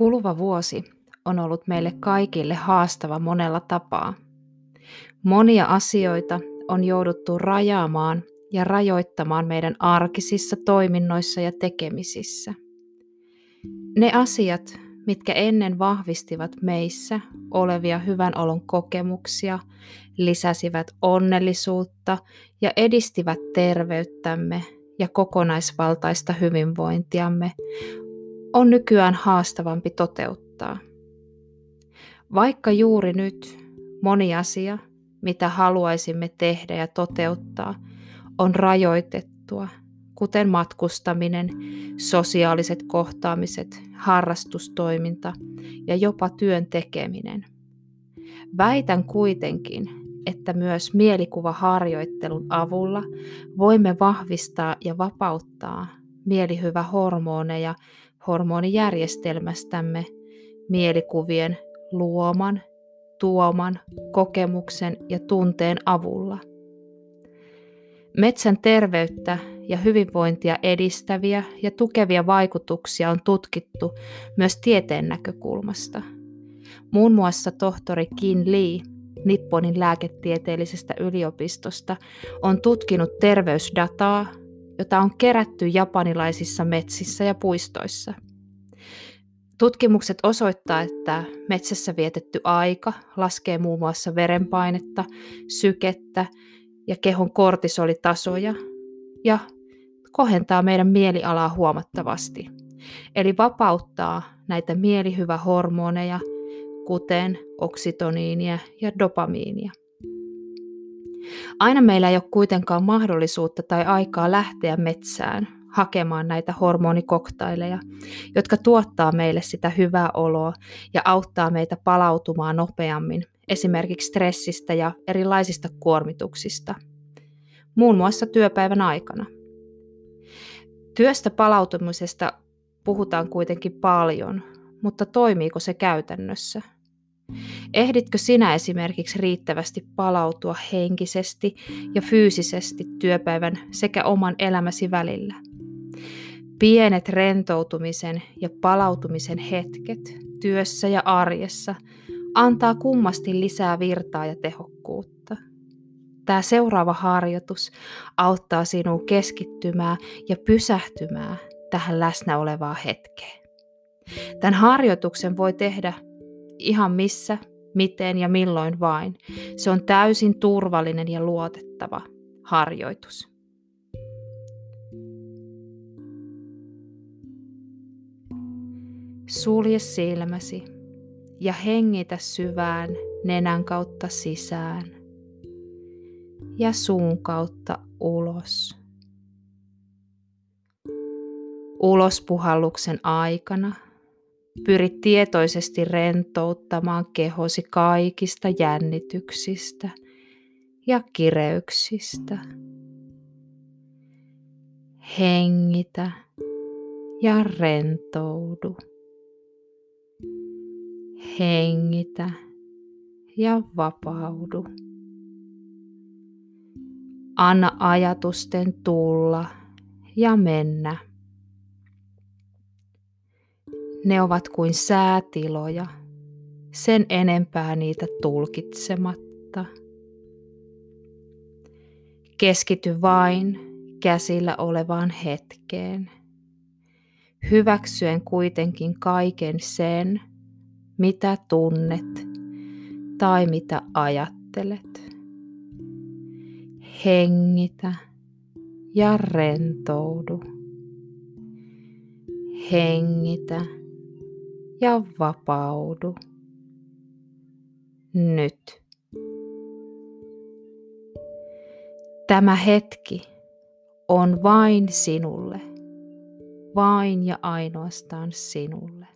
Kuluva vuosi on ollut meille kaikille haastava monella tapaa. Monia asioita on jouduttu rajaamaan ja rajoittamaan meidän arkisissa toiminnoissa ja tekemisissä. Ne asiat, mitkä ennen vahvistivat meissä olevia hyvän olon kokemuksia, lisäsivät onnellisuutta ja edistivät terveyttämme ja kokonaisvaltaista hyvinvointiamme, on nykyään haastavampi toteuttaa. Vaikka juuri nyt moni asia, mitä haluaisimme tehdä ja toteuttaa, on rajoitettua, kuten matkustaminen, sosiaaliset kohtaamiset, harrastustoiminta ja jopa työn tekeminen. Väitän kuitenkin, että myös mielikuvaharjoittelun avulla voimme vahvistaa ja vapauttaa mielihyvä hormoneja hormonijärjestelmästämme mielikuvien luoman, tuoman, kokemuksen ja tunteen avulla. Metsän terveyttä ja hyvinvointia edistäviä ja tukevia vaikutuksia on tutkittu myös tieteen näkökulmasta. Muun muassa tohtori Kin Lee Nipponin lääketieteellisestä yliopistosta on tutkinut terveysdataa jota on kerätty japanilaisissa metsissä ja puistoissa. Tutkimukset osoittaa, että metsässä vietetty aika laskee muun muassa verenpainetta, sykettä ja kehon kortisolitasoja ja kohentaa meidän mielialaa huomattavasti. Eli vapauttaa näitä mielihyvähormoneja, kuten oksitoniinia ja dopamiinia. Aina meillä ei ole kuitenkaan mahdollisuutta tai aikaa lähteä metsään hakemaan näitä hormonikoktaileja, jotka tuottaa meille sitä hyvää oloa ja auttaa meitä palautumaan nopeammin esimerkiksi stressistä ja erilaisista kuormituksista, muun muassa työpäivän aikana. Työstä palautumisesta puhutaan kuitenkin paljon, mutta toimiiko se käytännössä? Ehditkö sinä esimerkiksi riittävästi palautua henkisesti ja fyysisesti työpäivän sekä oman elämäsi välillä? Pienet rentoutumisen ja palautumisen hetket työssä ja arjessa antaa kummasti lisää virtaa ja tehokkuutta. Tämä seuraava harjoitus auttaa sinua keskittymään ja pysähtymään tähän läsnä olevaan hetkeen. Tämän harjoituksen voi tehdä ihan missä, miten ja milloin vain. Se on täysin turvallinen ja luotettava harjoitus. Sulje silmäsi ja hengitä syvään nenän kautta sisään ja suun kautta ulos. Ulospuhalluksen aikana Pyrit tietoisesti rentouttamaan kehosi kaikista jännityksistä ja kireyksistä. Hengitä ja rentoudu. Hengitä ja vapaudu. Anna ajatusten tulla ja mennä. Ne ovat kuin säätiloja, sen enempää niitä tulkitsematta. Keskity vain käsillä olevaan hetkeen, hyväksyen kuitenkin kaiken sen, mitä tunnet tai mitä ajattelet. Hengitä ja rentoudu. Hengitä ja vapaudu. Nyt. Tämä hetki on vain sinulle, vain ja ainoastaan sinulle.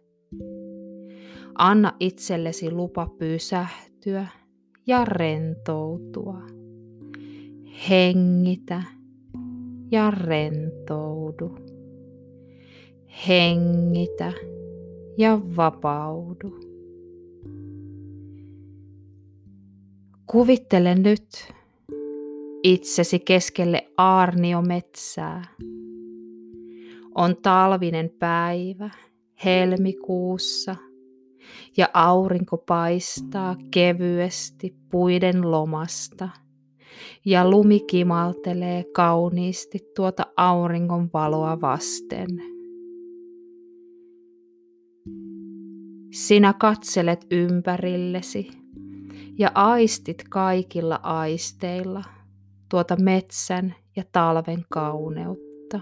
Anna itsellesi lupa pysähtyä ja rentoutua. Hengitä ja rentoudu. Hengitä ja vapaudu. Kuvittele nyt itsesi keskelle aarniometsää. On talvinen päivä helmikuussa ja aurinko paistaa kevyesti puiden lomasta ja lumi kimaltelee kauniisti tuota auringon valoa vasten. Sinä katselet ympärillesi ja aistit kaikilla aisteilla tuota metsän ja talven kauneutta.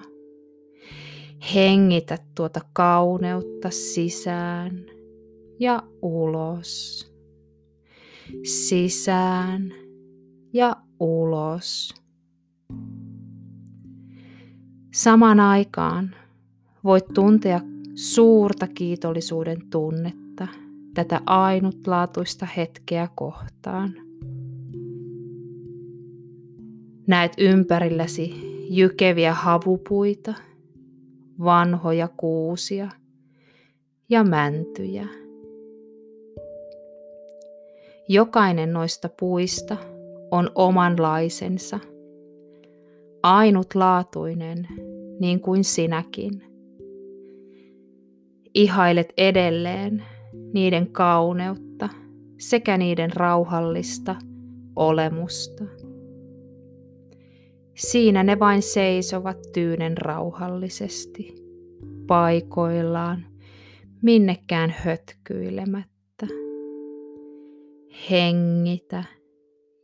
Hengitä tuota kauneutta sisään ja ulos. Sisään ja ulos. Saman aikaan voit tuntea suurta kiitollisuuden tunnetta tätä ainutlaatuista hetkeä kohtaan. Näet ympärilläsi jykeviä havupuita, vanhoja kuusia ja mäntyjä. Jokainen noista puista on omanlaisensa, ainutlaatuinen niin kuin sinäkin. Ihailet edelleen niiden kauneutta sekä niiden rauhallista olemusta. Siinä ne vain seisovat tyynen rauhallisesti, paikoillaan, minnekään hötkyilemättä. Hengitä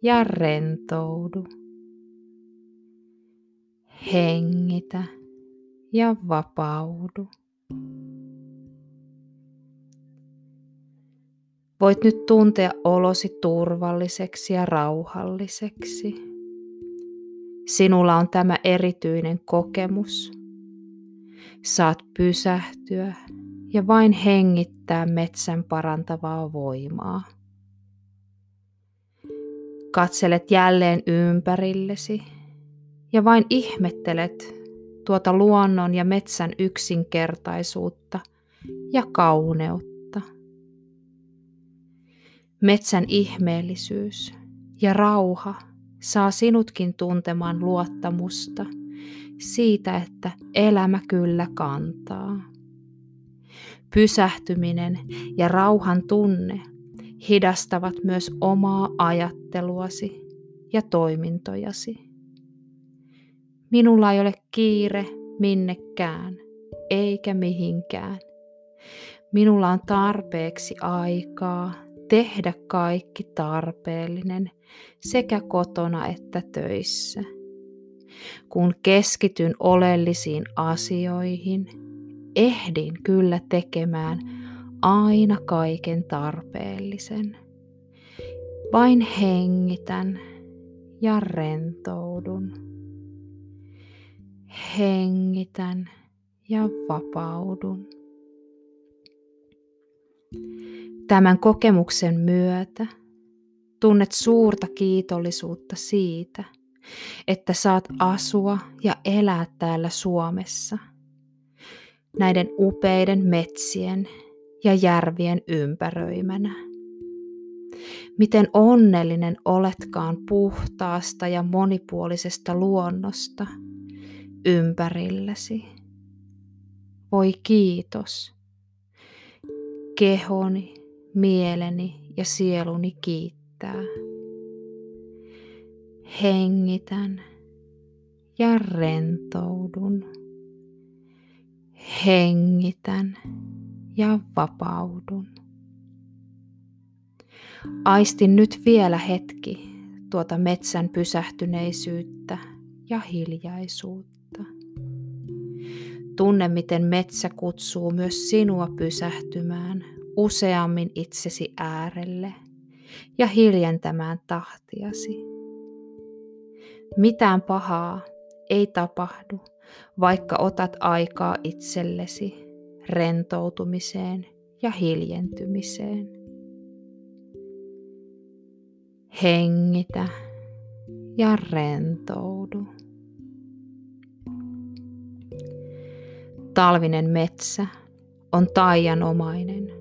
ja rentoudu. Hengitä ja vapaudu. Voit nyt tuntea olosi turvalliseksi ja rauhalliseksi. Sinulla on tämä erityinen kokemus. Saat pysähtyä ja vain hengittää metsän parantavaa voimaa. Katselet jälleen ympärillesi ja vain ihmettelet tuota luonnon ja metsän yksinkertaisuutta ja kauneutta. Metsän ihmeellisyys ja rauha saa sinutkin tuntemaan luottamusta siitä, että elämä kyllä kantaa. Pysähtyminen ja rauhan tunne hidastavat myös omaa ajatteluasi ja toimintojasi. Minulla ei ole kiire minnekään eikä mihinkään. Minulla on tarpeeksi aikaa tehdä kaikki tarpeellinen sekä kotona että töissä. Kun keskityn oleellisiin asioihin, ehdin kyllä tekemään aina kaiken tarpeellisen. Vain hengitän ja rentoudun. Hengitän ja vapaudun. Tämän kokemuksen myötä tunnet suurta kiitollisuutta siitä, että saat asua ja elää täällä Suomessa, näiden upeiden metsien ja järvien ympäröimänä. Miten onnellinen oletkaan puhtaasta ja monipuolisesta luonnosta ympärilläsi. Voi kiitos. Kehoni, mieleni ja sieluni kiittää. Hengitän ja rentoudun. Hengitän ja vapaudun. Aistin nyt vielä hetki tuota metsän pysähtyneisyyttä ja hiljaisuutta. Tunne, miten metsä kutsuu myös sinua pysähtymään useammin itsesi äärelle ja hiljentämään tahtiasi. Mitään pahaa ei tapahdu, vaikka otat aikaa itsellesi rentoutumiseen ja hiljentymiseen. Hengitä ja rentoudu. Talvinen metsä on taianomainen.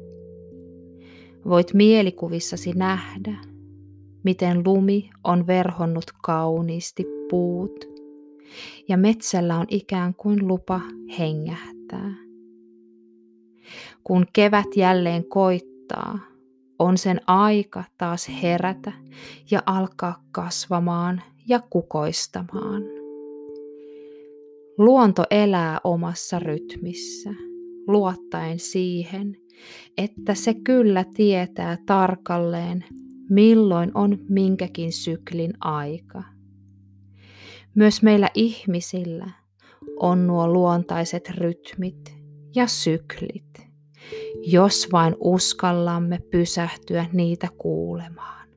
Voit mielikuvissasi nähdä, miten lumi on verhonnut kauniisti puut ja metsällä on ikään kuin lupa hengähtää. Kun kevät jälleen koittaa, on sen aika taas herätä ja alkaa kasvamaan ja kukoistamaan. Luonto elää omassa rytmissä, luottaen siihen, että se kyllä tietää tarkalleen, milloin on minkäkin syklin aika. Myös meillä ihmisillä on nuo luontaiset rytmit ja syklit, jos vain uskallamme pysähtyä niitä kuulemaan.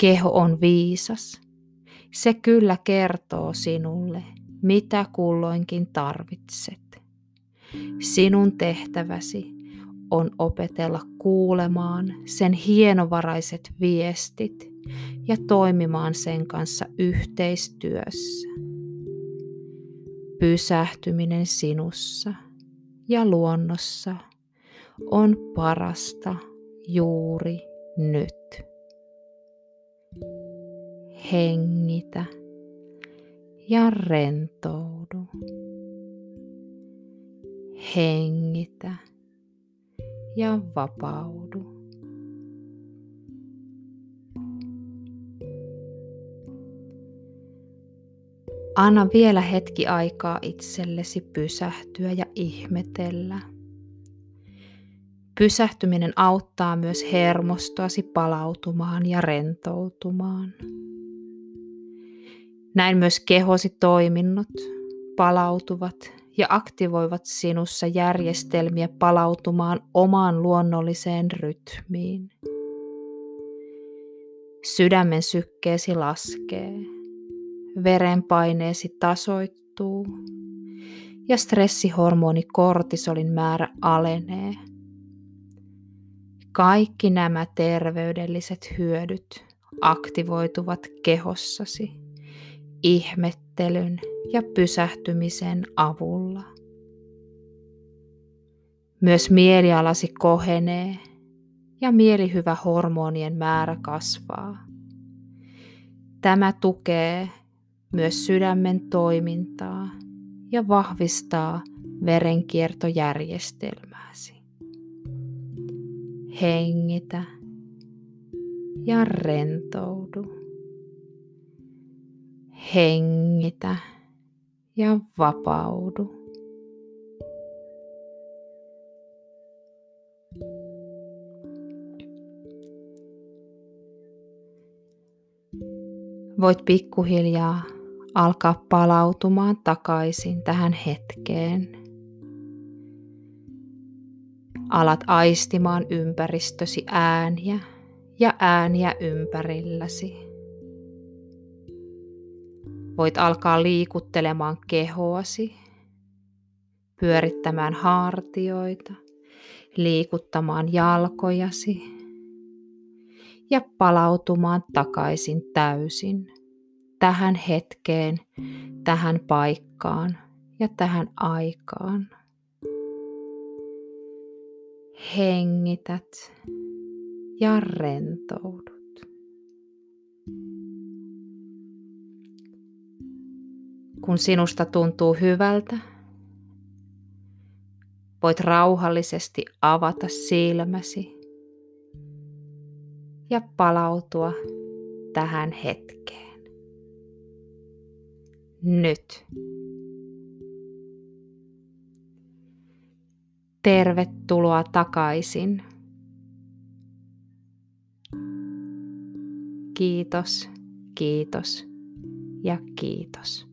Keho on viisas. Se kyllä kertoo sinulle, mitä kulloinkin tarvitset. Sinun tehtäväsi on opetella kuulemaan sen hienovaraiset viestit ja toimimaan sen kanssa yhteistyössä. Pysähtyminen sinussa ja luonnossa on parasta juuri nyt. Hengitä ja rentoudu. Hengitä ja vapaudu. Anna vielä hetki aikaa itsellesi pysähtyä ja ihmetellä. Pysähtyminen auttaa myös hermostoasi palautumaan ja rentoutumaan. Näin myös kehosi toiminnot palautuvat ja aktivoivat sinussa järjestelmiä palautumaan omaan luonnolliseen rytmiin. Sydämen sykkeesi laskee, verenpaineesi tasoittuu ja stressihormoni kortisolin määrä alenee. Kaikki nämä terveydelliset hyödyt aktivoituvat kehossasi ihmettelyn ja pysähtymisen avulla. Myös mielialasi kohenee ja mielihyvä hormonien määrä kasvaa. Tämä tukee myös sydämen toimintaa ja vahvistaa verenkiertojärjestelmääsi. Hengitä ja rentoudu. Hengitä ja vapaudu. Voit pikkuhiljaa alkaa palautumaan takaisin tähän hetkeen. Alat aistimaan ympäristösi ääniä ja ääniä ympärilläsi. Voit alkaa liikuttelemaan kehoasi, pyörittämään hartioita, liikuttamaan jalkojasi ja palautumaan takaisin täysin tähän hetkeen, tähän paikkaan ja tähän aikaan. Hengität ja rentoudut. Kun sinusta tuntuu hyvältä, voit rauhallisesti avata silmäsi ja palautua tähän hetkeen. Nyt. Tervetuloa takaisin. Kiitos, kiitos ja kiitos.